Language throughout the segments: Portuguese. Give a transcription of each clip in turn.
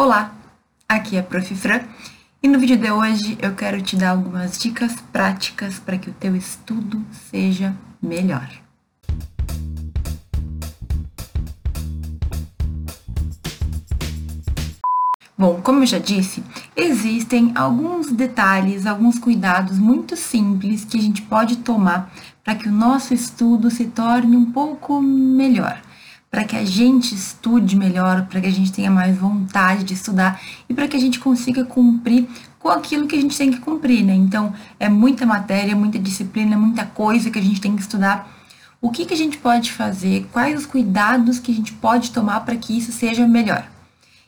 Olá, aqui é a Prof. Fran e no vídeo de hoje eu quero te dar algumas dicas práticas para que o teu estudo seja melhor. Bom, como eu já disse, existem alguns detalhes, alguns cuidados muito simples que a gente pode tomar para que o nosso estudo se torne um pouco melhor para que a gente estude melhor, para que a gente tenha mais vontade de estudar e para que a gente consiga cumprir com aquilo que a gente tem que cumprir, né? Então, é muita matéria, muita disciplina, muita coisa que a gente tem que estudar. O que, que a gente pode fazer? Quais os cuidados que a gente pode tomar para que isso seja melhor?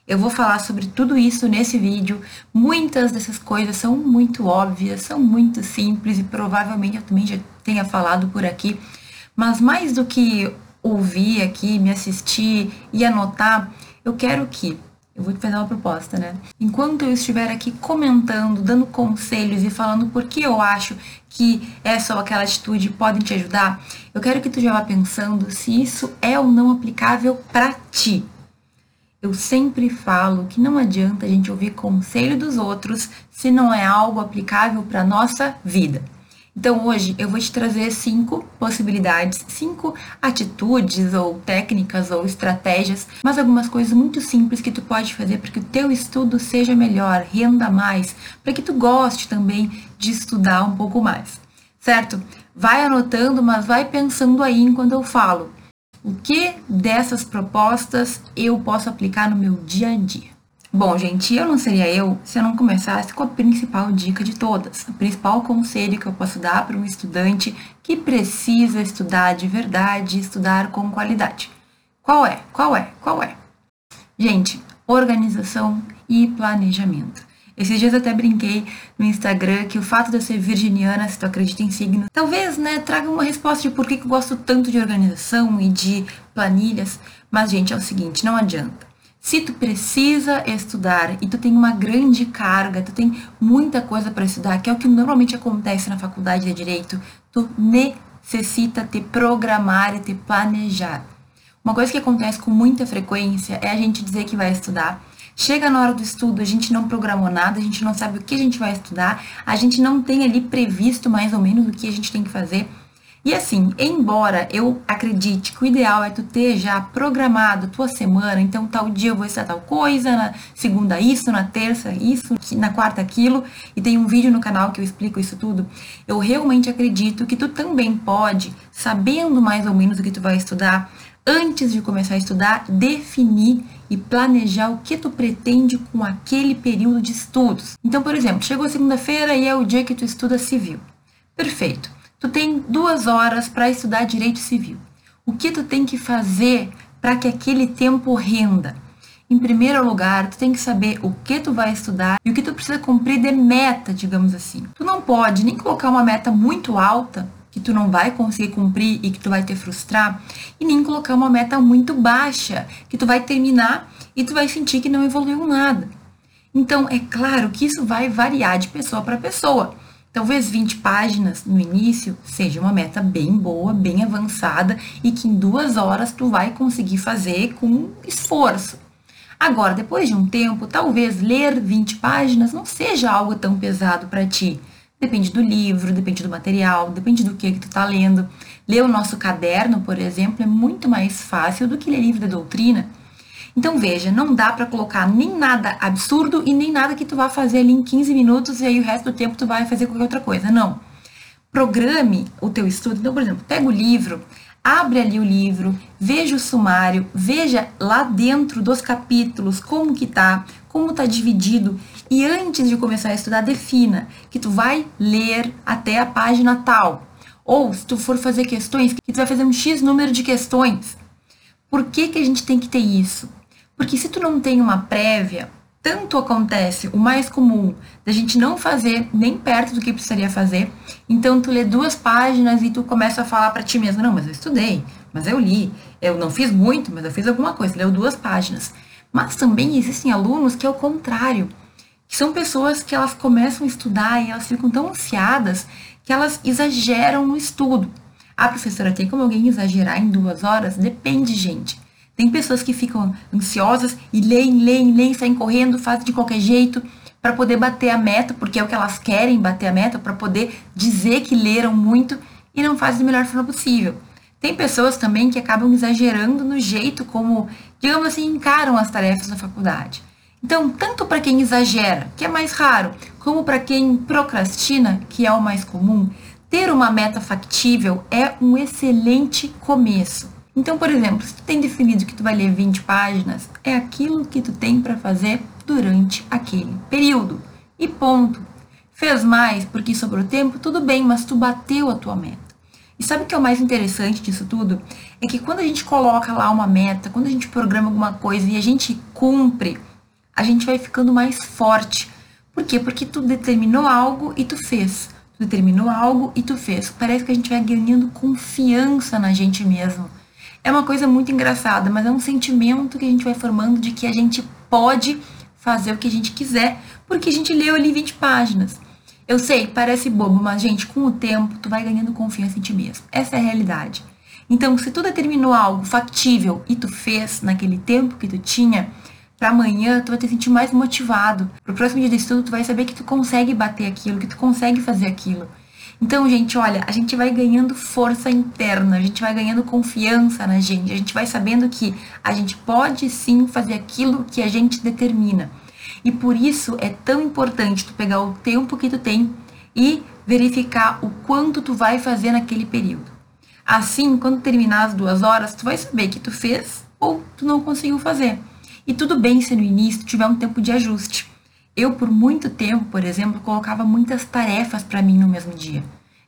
Eu vou falar sobre tudo isso nesse vídeo. Muitas dessas coisas são muito óbvias, são muito simples e provavelmente eu também já tenha falado por aqui. Mas mais do que ouvir aqui, me assistir e anotar, eu quero que eu vou te fazer uma proposta, né? Enquanto eu estiver aqui comentando, dando conselhos e falando por que eu acho que essa ou aquela atitude podem te ajudar, eu quero que tu já vá pensando se isso é ou não aplicável para ti. Eu sempre falo que não adianta a gente ouvir conselho dos outros se não é algo aplicável para nossa vida. Então hoje eu vou te trazer cinco possibilidades, cinco atitudes ou técnicas ou estratégias, mas algumas coisas muito simples que tu pode fazer para que o teu estudo seja melhor, renda mais, para que tu goste também de estudar um pouco mais. Certo? Vai anotando, mas vai pensando aí enquanto eu falo. O que dessas propostas eu posso aplicar no meu dia a dia? Bom, gente, eu não seria eu se eu não começasse com a principal dica de todas, o principal conselho que eu posso dar para um estudante que precisa estudar de verdade, estudar com qualidade. Qual é? Qual é? Qual é? Gente, organização e planejamento. Esses dias até brinquei no Instagram que o fato de eu ser virginiana, se tu acredita em signos, talvez, né, traga uma resposta de por que eu gosto tanto de organização e de planilhas. Mas, gente, é o seguinte, não adianta. Se tu precisa estudar e tu tem uma grande carga, tu tem muita coisa para estudar, que é o que normalmente acontece na faculdade de direito, tu necessita te programar e te planejar. Uma coisa que acontece com muita frequência é a gente dizer que vai estudar. Chega na hora do estudo, a gente não programou nada, a gente não sabe o que a gente vai estudar, a gente não tem ali previsto mais ou menos o que a gente tem que fazer. E assim, embora eu acredite que o ideal é tu ter já programado tua semana, então tal dia eu vou estudar tal coisa, na segunda isso, na terça isso, na quarta aquilo, e tem um vídeo no canal que eu explico isso tudo, eu realmente acredito que tu também pode, sabendo mais ou menos o que tu vai estudar, antes de começar a estudar, definir e planejar o que tu pretende com aquele período de estudos. Então, por exemplo, chegou segunda-feira e é o dia que tu estuda civil. Perfeito tu tem duas horas para estudar direito civil. O que tu tem que fazer para que aquele tempo renda? Em primeiro lugar, tu tem que saber o que tu vai estudar e o que tu precisa cumprir de meta, digamos assim. Tu não pode nem colocar uma meta muito alta que tu não vai conseguir cumprir e que tu vai te frustrar, e nem colocar uma meta muito baixa que tu vai terminar e tu vai sentir que não evoluiu nada. Então, é claro que isso vai variar de pessoa para pessoa. Talvez 20 páginas no início seja uma meta bem boa, bem avançada e que em duas horas tu vai conseguir fazer com esforço. Agora, depois de um tempo, talvez ler 20 páginas não seja algo tão pesado para ti. Depende do livro, depende do material, depende do que, que tu está lendo. Ler o nosso caderno, por exemplo, é muito mais fácil do que ler livro de doutrina então veja, não dá para colocar nem nada absurdo e nem nada que tu vá fazer ali em 15 minutos e aí o resto do tempo tu vai fazer qualquer outra coisa. Não. Programe o teu estudo. Então, por exemplo, pega o livro, abre ali o livro, veja o sumário, veja lá dentro dos capítulos como que tá, como tá dividido e antes de começar a estudar defina que tu vai ler até a página tal. Ou se tu for fazer questões, que tu vai fazer um X número de questões. Por que que a gente tem que ter isso? Porque se tu não tem uma prévia, tanto acontece o mais comum da gente não fazer nem perto do que precisaria fazer. Então tu lê duas páginas e tu começa a falar para ti mesmo, não, mas eu estudei, mas eu li, eu não fiz muito, mas eu fiz alguma coisa, leu duas páginas. Mas também existem alunos que é o contrário, que são pessoas que elas começam a estudar e elas ficam tão ansiadas que elas exageram no estudo. A professora tem como alguém exagerar em duas horas? Depende, gente. Tem pessoas que ficam ansiosas e leem, leem, leem, saem correndo, fazem de qualquer jeito para poder bater a meta, porque é o que elas querem bater a meta, para poder dizer que leram muito e não fazem da melhor forma possível. Tem pessoas também que acabam exagerando no jeito como, digamos assim, encaram as tarefas da faculdade. Então, tanto para quem exagera, que é mais raro, como para quem procrastina, que é o mais comum, ter uma meta factível é um excelente começo. Então, por exemplo, se tu tem definido que tu vai ler 20 páginas, é aquilo que tu tem para fazer durante aquele período. E ponto. Fez mais porque sobrou tempo, tudo bem, mas tu bateu a tua meta. E sabe o que é o mais interessante disso tudo? É que quando a gente coloca lá uma meta, quando a gente programa alguma coisa e a gente cumpre, a gente vai ficando mais forte. Por quê? Porque tu determinou algo e tu fez. Tu determinou algo e tu fez. Parece que a gente vai ganhando confiança na gente mesmo. É uma coisa muito engraçada, mas é um sentimento que a gente vai formando de que a gente pode fazer o que a gente quiser, porque a gente leu ali 20 páginas. Eu sei, parece bobo, mas, gente, com o tempo, tu vai ganhando confiança em ti mesmo. Essa é a realidade. Então, se tu determinou algo factível e tu fez naquele tempo que tu tinha, para amanhã tu vai te sentir mais motivado. Pro próximo dia de estudo, tu vai saber que tu consegue bater aquilo, que tu consegue fazer aquilo. Então, gente, olha, a gente vai ganhando força interna, a gente vai ganhando confiança na gente, a gente vai sabendo que a gente pode sim fazer aquilo que a gente determina. E por isso é tão importante tu pegar o tempo que tu tem e verificar o quanto tu vai fazer naquele período. Assim, quando terminar as duas horas, tu vai saber que tu fez ou tu não conseguiu fazer. E tudo bem se no início tiver um tempo de ajuste. Eu, por muito tempo, por exemplo, colocava muitas tarefas para mim no mesmo dia.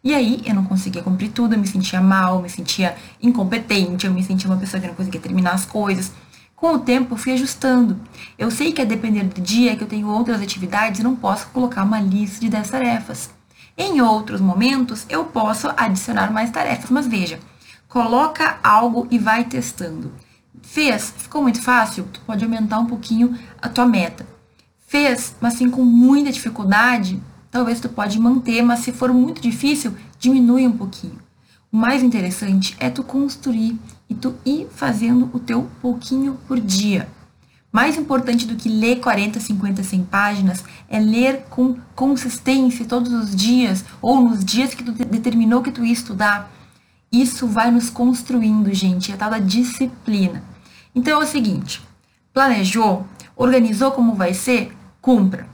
E aí eu não conseguia cumprir tudo, eu me sentia mal, me sentia incompetente, eu me sentia uma pessoa que não conseguia terminar as coisas. Com o tempo eu fui ajustando. Eu sei que a depender do dia que eu tenho outras atividades, eu não posso colocar uma lista de 10 tarefas. Em outros momentos eu posso adicionar mais tarefas, mas veja, coloca algo e vai testando. Fez, ficou muito fácil, tu pode aumentar um pouquinho a tua meta fez, mas sim com muita dificuldade, talvez tu pode manter, mas se for muito difícil, diminui um pouquinho. O mais interessante é tu construir e tu ir fazendo o teu pouquinho por dia. Mais importante do que ler 40, 50, 100 páginas é ler com consistência todos os dias ou nos dias que tu determinou que tu ia estudar. Isso vai nos construindo, gente, é a tal da disciplina. Então é o seguinte, planejou, organizou como vai ser, cumpra.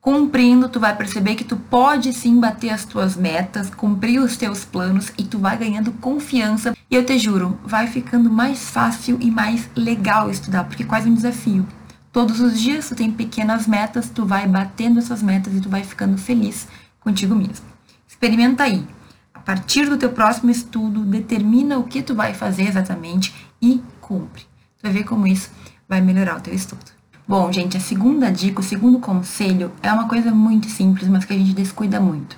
Cumprindo, tu vai perceber que tu pode sim bater as tuas metas, cumprir os teus planos e tu vai ganhando confiança. E eu te juro, vai ficando mais fácil e mais legal estudar, porque é quase um desafio. Todos os dias tu tem pequenas metas, tu vai batendo essas metas e tu vai ficando feliz contigo mesmo. Experimenta aí. A partir do teu próximo estudo, determina o que tu vai fazer exatamente e cumpre. Tu vai ver como isso vai melhorar o teu estudo. Bom, gente, a segunda dica, o segundo conselho é uma coisa muito simples, mas que a gente descuida muito.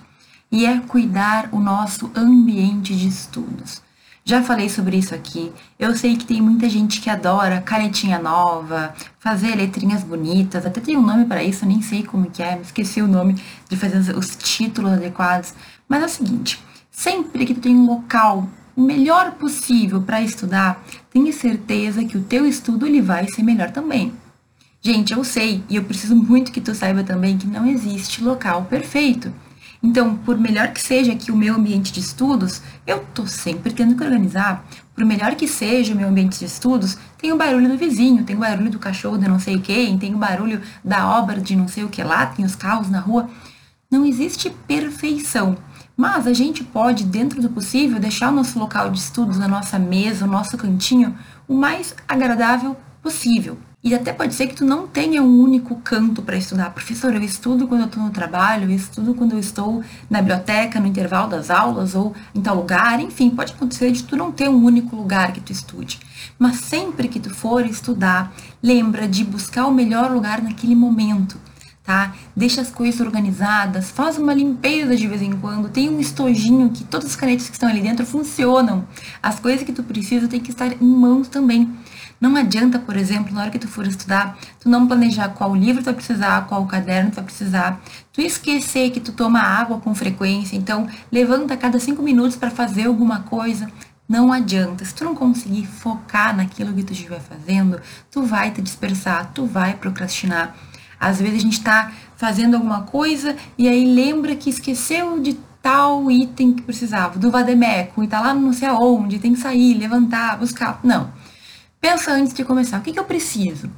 E é cuidar o nosso ambiente de estudos. Já falei sobre isso aqui. Eu sei que tem muita gente que adora canetinha nova, fazer letrinhas bonitas, até tem um nome para isso, nem sei como que é, esqueci o nome de fazer os títulos adequados. Mas é o seguinte, sempre que tu tem um local o melhor possível para estudar, tenha certeza que o teu estudo ele vai ser melhor também. Gente, eu sei e eu preciso muito que tu saiba também que não existe local perfeito. Então, por melhor que seja aqui o meu ambiente de estudos, eu tô sempre tendo que organizar. Por melhor que seja o meu ambiente de estudos, tem o barulho do vizinho, tem o barulho do cachorro de não sei quem, tem o barulho da obra de não sei o que lá, tem os carros na rua. Não existe perfeição. Mas a gente pode, dentro do possível, deixar o nosso local de estudos, a nossa mesa, o nosso cantinho, o mais agradável possível. E até pode ser que tu não tenha um único canto para estudar. Professor, eu estudo quando eu estou no trabalho, eu estudo quando eu estou na biblioteca, no intervalo das aulas ou em tal lugar. Enfim, pode acontecer de tu não ter um único lugar que tu estude. Mas sempre que tu for estudar, lembra de buscar o melhor lugar naquele momento. Tá? Deixa as coisas organizadas, faz uma limpeza de vez em quando, tem um estojinho que todas as canetas que estão ali dentro funcionam. As coisas que tu precisa tem que estar em mãos também. Não adianta, por exemplo, na hora que tu for estudar, tu não planejar qual livro tu vai precisar, qual caderno tu vai precisar, tu esquecer que tu toma água com frequência, então levanta a cada cinco minutos para fazer alguma coisa. Não adianta. Se tu não conseguir focar naquilo que tu estiver fazendo, tu vai te dispersar, tu vai procrastinar. Às vezes a gente está fazendo alguma coisa e aí lembra que esqueceu de tal item que precisava, do vademeco, e tá lá não sei aonde, tem que sair, levantar, buscar. Não. Pensa antes de começar, o que, que eu preciso?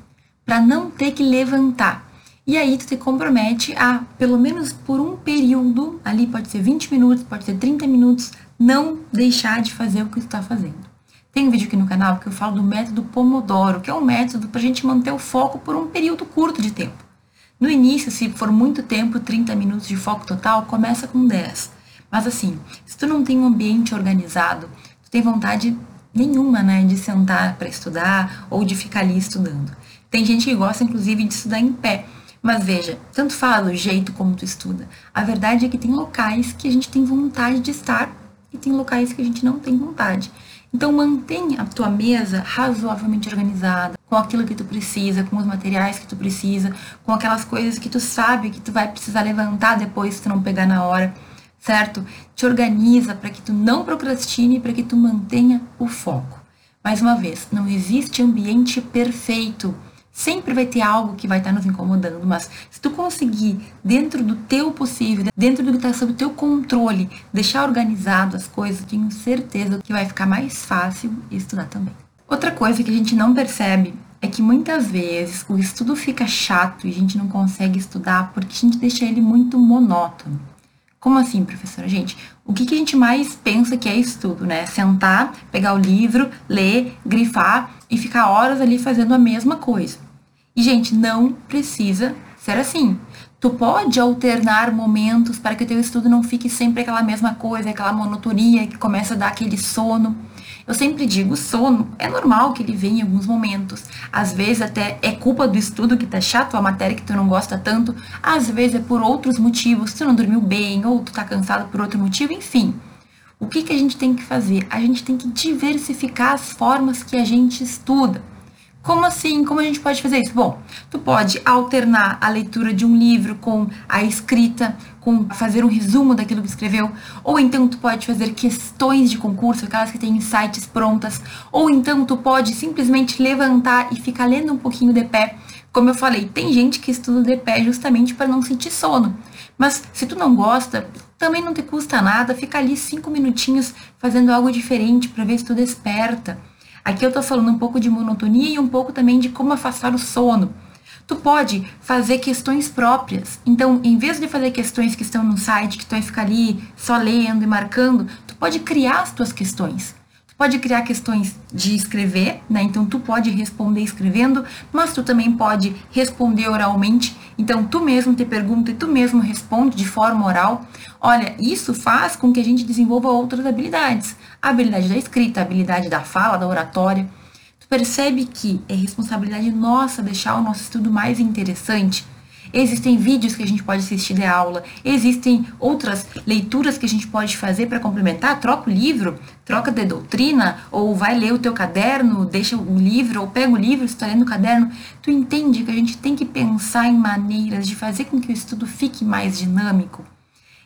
Para não ter que levantar. E aí tu te compromete a, pelo menos por um período, ali pode ser 20 minutos, pode ser 30 minutos, não deixar de fazer o que tu está fazendo. Tem um vídeo aqui no canal que eu falo do método Pomodoro, que é um método para a gente manter o foco por um período curto de tempo. No início, se for muito tempo, 30 minutos de foco total, começa com 10. Mas assim, se tu não tem um ambiente organizado, tu tem vontade nenhuma, né, de sentar para estudar ou de ficar ali estudando. Tem gente que gosta, inclusive, de estudar em pé. Mas veja, tanto fala o jeito como tu estuda. A verdade é que tem locais que a gente tem vontade de estar e tem locais que a gente não tem vontade. Então mantenha a tua mesa razoavelmente organizada, com aquilo que tu precisa, com os materiais que tu precisa, com aquelas coisas que tu sabe que tu vai precisar levantar depois se tu não pegar na hora, certo? Te organiza para que tu não procrastine, para que tu mantenha o foco. Mais uma vez, não existe ambiente perfeito. Sempre vai ter algo que vai estar nos incomodando, mas se tu conseguir, dentro do teu possível, dentro do que está sob o teu controle, deixar organizado as coisas, tenho certeza que vai ficar mais fácil estudar também. Outra coisa que a gente não percebe é que muitas vezes o estudo fica chato e a gente não consegue estudar porque a gente deixa ele muito monótono. Como assim, professora? Gente, o que, que a gente mais pensa que é estudo, né? Sentar, pegar o livro, ler, grifar e ficar horas ali fazendo a mesma coisa. E, gente, não precisa ser assim. Tu pode alternar momentos para que o teu estudo não fique sempre aquela mesma coisa, aquela monotonia que começa a dar aquele sono. Eu sempre digo, sono é normal que ele venha em alguns momentos. Às vezes até é culpa do estudo que tá chato, a matéria que tu não gosta tanto. Às vezes é por outros motivos, tu não dormiu bem ou tu tá cansado por outro motivo, enfim. O que, que a gente tem que fazer? A gente tem que diversificar as formas que a gente estuda. Como assim? Como a gente pode fazer isso? Bom, tu pode alternar a leitura de um livro com a escrita, com fazer um resumo daquilo que escreveu, ou então tu pode fazer questões de concurso, aquelas que têm insights prontas, ou então tu pode simplesmente levantar e ficar lendo um pouquinho de pé. Como eu falei, tem gente que estuda de pé justamente para não sentir sono. Mas se tu não gosta, também não te custa nada ficar ali cinco minutinhos fazendo algo diferente para ver se tu desperta. Aqui eu estou falando um pouco de monotonia e um pouco também de como afastar o sono. Tu pode fazer questões próprias. Então, em vez de fazer questões que estão no site, que tu vai ficar ali só lendo e marcando, tu pode criar as tuas questões pode criar questões de escrever, né? Então tu pode responder escrevendo, mas tu também pode responder oralmente. Então tu mesmo te pergunta e tu mesmo responde de forma oral. Olha, isso faz com que a gente desenvolva outras habilidades. A habilidade da escrita, a habilidade da fala, da oratória. Tu percebe que é responsabilidade nossa deixar o nosso estudo mais interessante Existem vídeos que a gente pode assistir de aula, existem outras leituras que a gente pode fazer para complementar. Troca o livro, troca de doutrina, ou vai ler o teu caderno, deixa o livro, ou pega o livro, está lendo o caderno. Tu entende que a gente tem que pensar em maneiras de fazer com que o estudo fique mais dinâmico.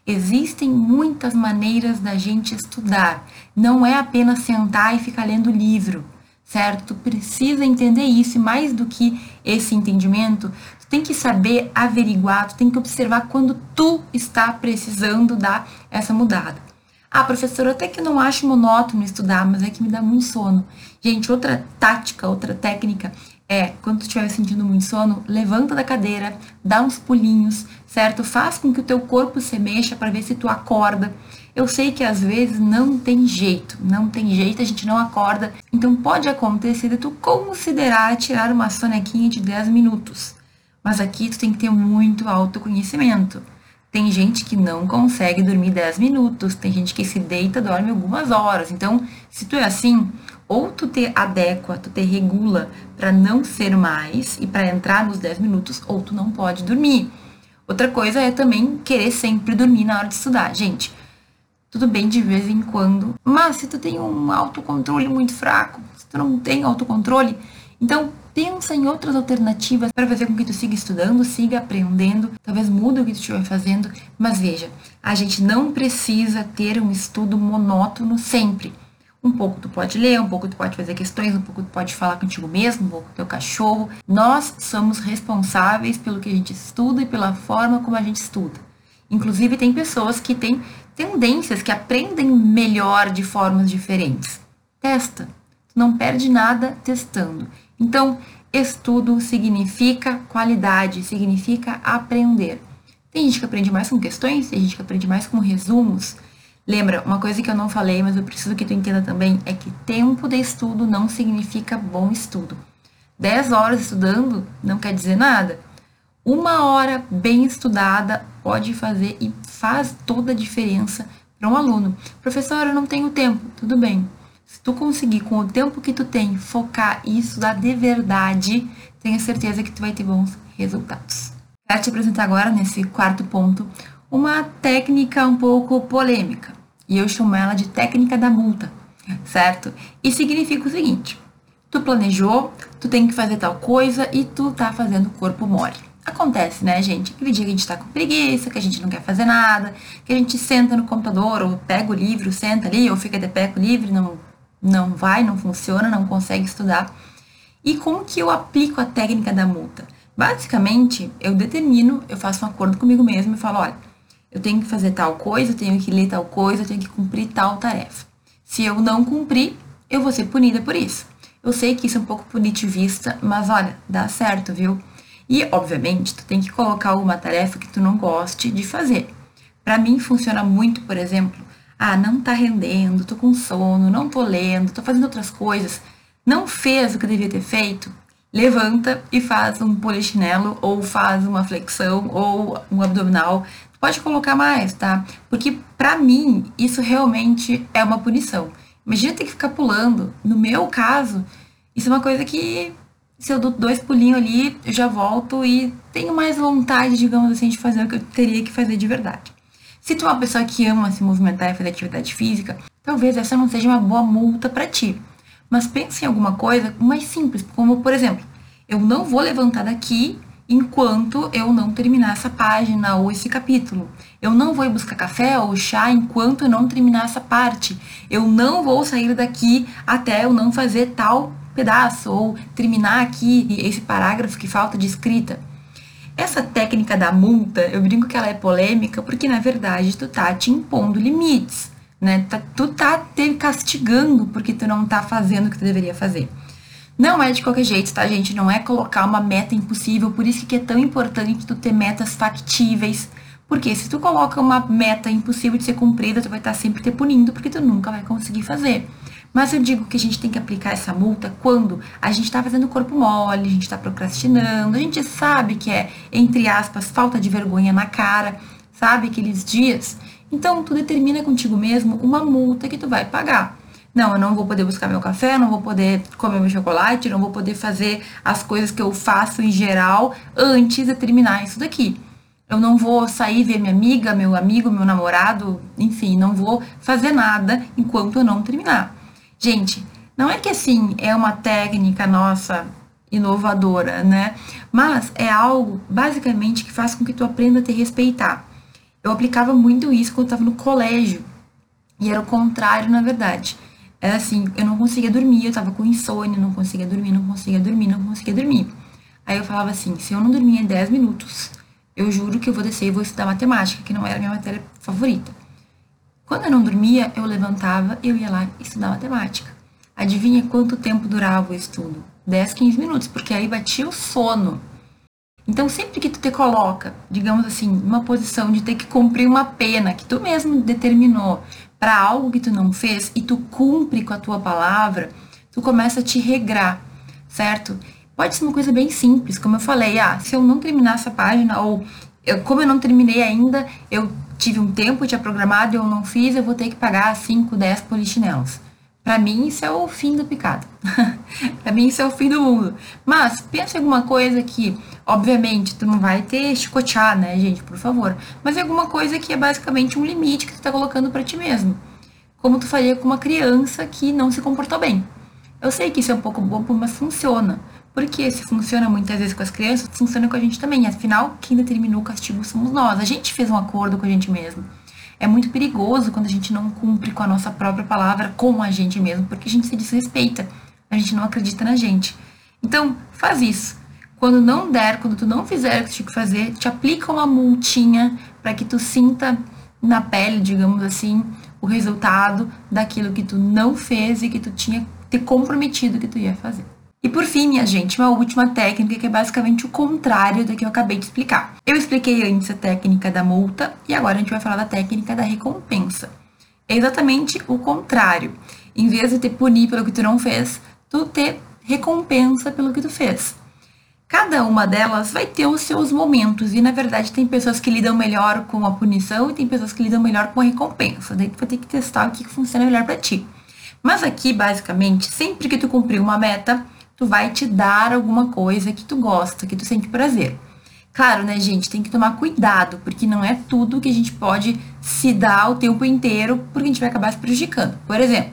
Existem muitas maneiras da gente estudar. Não é apenas sentar e ficar lendo o livro certo? Tu precisa entender isso e mais do que esse entendimento, tem que saber averiguar, tu tem que observar quando tu está precisando dar essa mudada. Ah, professora, até que não acho monótono estudar, mas é que me dá muito sono. Gente, outra tática, outra técnica é, quando tu estiver sentindo muito sono, levanta da cadeira, dá uns pulinhos, certo? Faz com que o teu corpo se mexa para ver se tu acorda. Eu sei que às vezes não tem jeito, não tem jeito, a gente não acorda. Então pode acontecer de tu considerar tirar uma sonequinha de 10 minutos. Mas aqui tu tem que ter muito autoconhecimento. Tem gente que não consegue dormir 10 minutos, tem gente que se deita, dorme algumas horas. Então, se tu é assim, ou tu te adequa, tu te regula para não ser mais e para entrar nos 10 minutos, ou tu não pode dormir. Outra coisa é também querer sempre dormir na hora de estudar. Gente, tudo bem de vez em quando, mas se tu tem um autocontrole muito fraco, se tu não tem autocontrole, então pensa em outras alternativas para fazer com que tu siga estudando, siga aprendendo, talvez mude o que tu estiver fazendo, mas veja, a gente não precisa ter um estudo monótono sempre. Um pouco tu pode ler, um pouco tu pode fazer questões, um pouco tu pode falar contigo mesmo, um pouco com teu cachorro. Nós somos responsáveis pelo que a gente estuda e pela forma como a gente estuda. Inclusive, tem pessoas que têm tendências, que aprendem melhor de formas diferentes. Testa. Tu não perde nada testando. Então, estudo significa qualidade, significa aprender. Tem gente que aprende mais com questões, tem gente que aprende mais com resumos. Lembra, uma coisa que eu não falei, mas eu preciso que tu entenda também, é que tempo de estudo não significa bom estudo. 10 horas estudando não quer dizer nada. Uma hora bem estudada pode fazer e faz toda a diferença para um aluno. Professor, eu não tenho tempo. Tudo bem. Se tu conseguir, com o tempo que tu tem, focar e estudar de verdade, tenha certeza que tu vai ter bons resultados. Quero te apresentar agora, nesse quarto ponto, uma técnica um pouco polêmica. E eu chamo ela de técnica da multa, certo? E significa o seguinte: tu planejou, tu tem que fazer tal coisa e tu tá fazendo corpo mole. Acontece, né, gente? Aquele dia que a gente tá com preguiça, que a gente não quer fazer nada, que a gente senta no computador, ou pega o livro, senta ali, ou fica de pé com o livro, não, não vai, não funciona, não consegue estudar. E como que eu aplico a técnica da multa? Basicamente, eu determino, eu faço um acordo comigo mesmo e falo, olha, eu tenho que fazer tal coisa, eu tenho que ler tal coisa, eu tenho que cumprir tal tarefa. Se eu não cumprir, eu vou ser punida por isso. Eu sei que isso é um pouco punitivista, mas olha, dá certo, viu? E, obviamente, tu tem que colocar uma tarefa que tu não goste de fazer. Para mim, funciona muito, por exemplo, ah, não tá rendendo, tô com sono, não tô lendo, tô fazendo outras coisas, não fez o que devia ter feito, levanta e faz um polichinelo, ou faz uma flexão, ou um abdominal. Pode colocar mais, tá? Porque para mim, isso realmente é uma punição. Imagina ter que ficar pulando. No meu caso, isso é uma coisa que se eu dou dois pulinhos ali, eu já volto e tenho mais vontade, digamos assim, de fazer o que eu teria que fazer de verdade. Se tu é uma pessoa que ama se movimentar e fazer atividade física, talvez essa não seja uma boa multa para ti. Mas pense em alguma coisa mais simples, como por exemplo, eu não vou levantar daqui enquanto eu não terminar essa página ou esse capítulo. Eu não vou ir buscar café ou chá enquanto eu não terminar essa parte. Eu não vou sair daqui até eu não fazer tal pedaço ou terminar aqui esse parágrafo que falta de escrita. Essa técnica da multa, eu brinco que ela é polêmica porque na verdade tu tá te impondo limites, né? Tá, tu tá te castigando porque tu não tá fazendo o que tu deveria fazer. Não é de qualquer jeito, tá, gente? Não é colocar uma meta impossível, por isso que é tão importante tu ter metas factíveis. Porque se tu coloca uma meta impossível de ser cumprida, tu vai estar tá sempre te punindo porque tu nunca vai conseguir fazer. Mas eu digo que a gente tem que aplicar essa multa quando a gente está fazendo corpo mole, a gente está procrastinando, a gente sabe que é, entre aspas, falta de vergonha na cara, sabe aqueles dias. Então, tu determina contigo mesmo uma multa que tu vai pagar. Não, eu não vou poder buscar meu café, não vou poder comer meu chocolate, não vou poder fazer as coisas que eu faço em geral antes de terminar isso daqui. Eu não vou sair ver minha amiga, meu amigo, meu namorado, enfim, não vou fazer nada enquanto eu não terminar. Gente, não é que assim é uma técnica nossa inovadora, né? Mas é algo basicamente que faz com que tu aprenda a te respeitar. Eu aplicava muito isso quando eu estava no colégio. E era o contrário, na verdade. Era assim, eu não conseguia dormir, eu tava com insônia, não conseguia dormir, não conseguia dormir, não conseguia dormir. Aí eu falava assim, se eu não dormir em 10 minutos, eu juro que eu vou descer e vou estudar matemática, que não era a minha matéria favorita. Quando eu não dormia, eu levantava e eu ia lá estudar matemática. Adivinha quanto tempo durava o estudo? 10, 15 minutos, porque aí batia o sono. Então, sempre que tu te coloca, digamos assim, numa posição de ter que cumprir uma pena que tu mesmo determinou para algo que tu não fez e tu cumpre com a tua palavra, tu começa a te regrar, certo? Pode ser uma coisa bem simples, como eu falei, ah, se eu não terminar essa página ou eu, como eu não terminei ainda, eu tive um tempo, tinha programado e eu não fiz, eu vou ter que pagar 5, 10 polichinelos. Para mim, isso é o fim do picado. para mim, isso é o fim do mundo. Mas, pensa em alguma coisa que, obviamente, tu não vai ter chicotear, né, gente, por favor. Mas é alguma coisa que é basicamente um limite que tu tá colocando para ti mesmo. Como tu faria com uma criança que não se comportou bem. Eu sei que isso é um pouco bobo, mas funciona. Porque se funciona muitas vezes com as crianças, funciona com a gente também. Afinal, quem determinou o castigo somos nós. A gente fez um acordo com a gente mesmo. é muito perigoso quando a gente não cumpre com a nossa própria palavra com a gente mesmo, porque a gente se desrespeita, a gente não acredita na gente. Então, faz isso. Quando não der, quando tu não fizer o que tu tinha que fazer, te aplica uma multinha para que tu sinta na pele, digamos assim, o resultado daquilo que tu não fez e que tu tinha te comprometido que tu ia fazer. E por fim, minha gente, uma última técnica que é basicamente o contrário da que eu acabei de explicar. Eu expliquei antes a técnica da multa e agora a gente vai falar da técnica da recompensa. É exatamente o contrário. Em vez de te punir pelo que tu não fez, tu te recompensa pelo que tu fez. Cada uma delas vai ter os seus momentos e na verdade tem pessoas que lidam melhor com a punição e tem pessoas que lidam melhor com a recompensa. Daí tu vai ter que testar o que funciona melhor para ti. Mas aqui, basicamente, sempre que tu cumprir uma meta, tu vai te dar alguma coisa que tu gosta, que tu sente prazer. Claro, né, gente, tem que tomar cuidado, porque não é tudo que a gente pode se dar o tempo inteiro, porque a gente vai acabar se prejudicando. Por exemplo,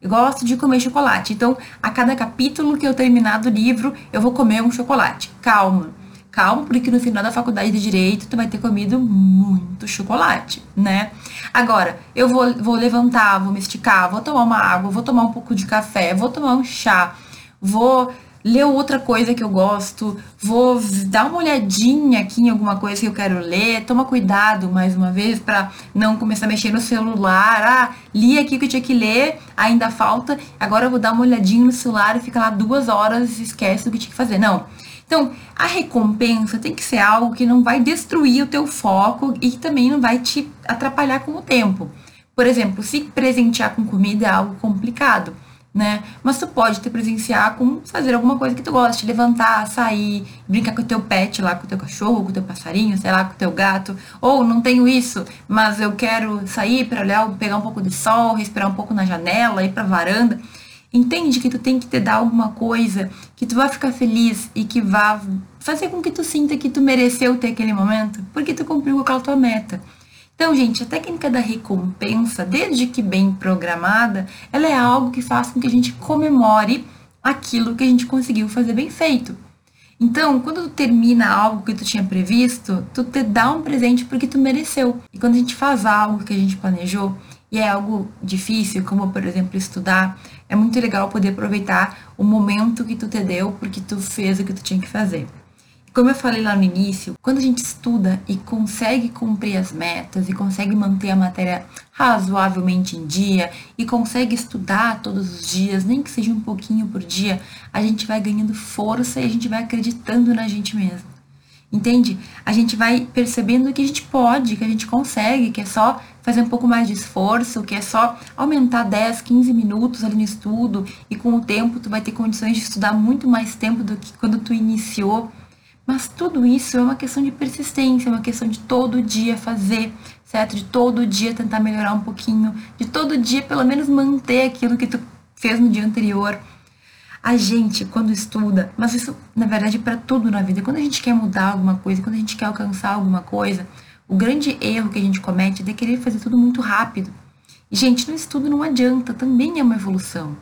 eu gosto de comer chocolate, então a cada capítulo que eu terminar do livro, eu vou comer um chocolate. Calma, calma, porque no final da faculdade de direito tu vai ter comido muito chocolate, né? Agora, eu vou, vou levantar, vou me esticar, vou tomar uma água, vou tomar um pouco de café, vou tomar um chá, vou ler outra coisa que eu gosto, vou dar uma olhadinha aqui em alguma coisa que eu quero ler, toma cuidado mais uma vez para não começar a mexer no celular. Ah, li aqui o que eu tinha que ler, ainda falta, agora eu vou dar uma olhadinha no celular e fica lá duas horas e esquece do que tinha que fazer. Não. Então, a recompensa tem que ser algo que não vai destruir o teu foco e que também não vai te atrapalhar com o tempo. Por exemplo, se presentear com comida é algo complicado né? Mas tu pode te presenciar com fazer alguma coisa que tu gosta, levantar, sair, brincar com o teu pet lá, com o teu cachorro, com o teu passarinho, sei lá, com o teu gato. Ou não tenho isso, mas eu quero sair para olhar, pegar um pouco de sol, respirar um pouco na janela, ir pra varanda. Entende que tu tem que te dar alguma coisa que tu vai ficar feliz e que vá fazer com que tu sinta que tu mereceu ter aquele momento, porque tu cumpriu aquela tua meta. Então, gente, a técnica da recompensa, desde que bem programada, ela é algo que faz com que a gente comemore aquilo que a gente conseguiu fazer bem feito. Então, quando tu termina algo que tu tinha previsto, tu te dá um presente porque tu mereceu. E quando a gente faz algo que a gente planejou e é algo difícil, como por exemplo estudar, é muito legal poder aproveitar o momento que tu te deu porque tu fez o que tu tinha que fazer. Como eu falei lá no início, quando a gente estuda e consegue cumprir as metas e consegue manter a matéria razoavelmente em dia e consegue estudar todos os dias, nem que seja um pouquinho por dia, a gente vai ganhando força e a gente vai acreditando na gente mesmo. Entende? A gente vai percebendo que a gente pode, que a gente consegue, que é só fazer um pouco mais de esforço, que é só aumentar 10, 15 minutos ali no estudo e com o tempo tu vai ter condições de estudar muito mais tempo do que quando tu iniciou. Mas tudo isso é uma questão de persistência, é uma questão de todo dia fazer, certo? De todo dia tentar melhorar um pouquinho, de todo dia pelo menos manter aquilo que tu fez no dia anterior. A gente, quando estuda, mas isso na verdade é para tudo na vida, quando a gente quer mudar alguma coisa, quando a gente quer alcançar alguma coisa, o grande erro que a gente comete é de querer fazer tudo muito rápido. E, gente, no estudo não adianta, também é uma evolução.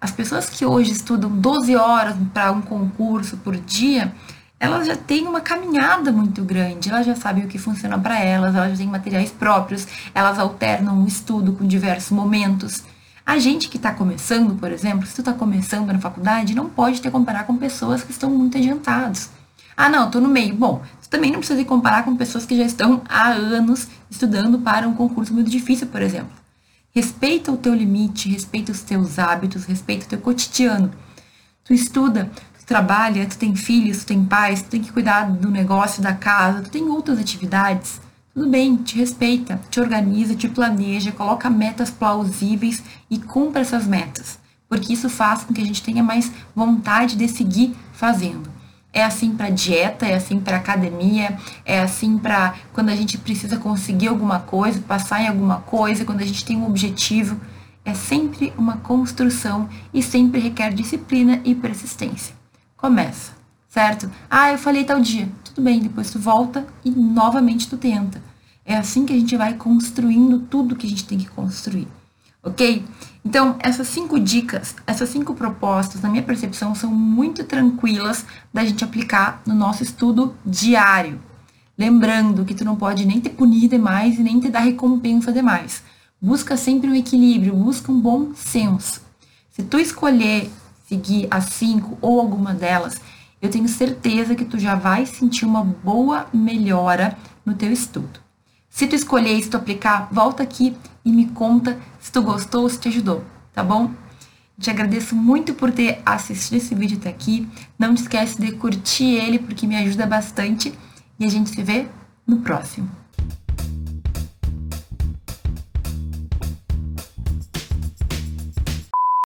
As pessoas que hoje estudam 12 horas para um concurso por dia, elas já têm uma caminhada muito grande, elas já sabem o que funciona para elas, elas já têm materiais próprios, elas alternam o estudo com diversos momentos. A gente que está começando, por exemplo, se tu está começando na faculdade, não pode te comparar com pessoas que estão muito adiantadas. Ah, não, estou no meio. Bom, tu também não precisa te comparar com pessoas que já estão há anos estudando para um concurso muito difícil, por exemplo. Respeita o teu limite, respeita os teus hábitos, respeita o teu cotidiano. Tu estuda, trabalha, tu tem filhos, tu tem pais, tu tem que cuidar do negócio, da casa, tu tem outras atividades, tudo bem, te respeita, te organiza, te planeja, coloca metas plausíveis e cumpra essas metas, porque isso faz com que a gente tenha mais vontade de seguir fazendo. É assim para dieta, é assim para academia, é assim para quando a gente precisa conseguir alguma coisa, passar em alguma coisa, quando a gente tem um objetivo. É sempre uma construção e sempre requer disciplina e persistência começa, certo? Ah, eu falei tal dia. Tudo bem, depois tu volta e novamente tu tenta. É assim que a gente vai construindo tudo que a gente tem que construir, ok? Então, essas cinco dicas, essas cinco propostas, na minha percepção, são muito tranquilas da gente aplicar no nosso estudo diário. Lembrando que tu não pode nem te punir demais e nem te dar recompensa demais. Busca sempre um equilíbrio, busca um bom senso. Se tu escolher seguir as cinco ou alguma delas, eu tenho certeza que tu já vai sentir uma boa melhora no teu estudo. Se tu escolher se tu aplicar, volta aqui e me conta se tu gostou ou se te ajudou, tá bom? Te agradeço muito por ter assistido esse vídeo até aqui. Não te esquece de curtir ele porque me ajuda bastante e a gente se vê no próximo.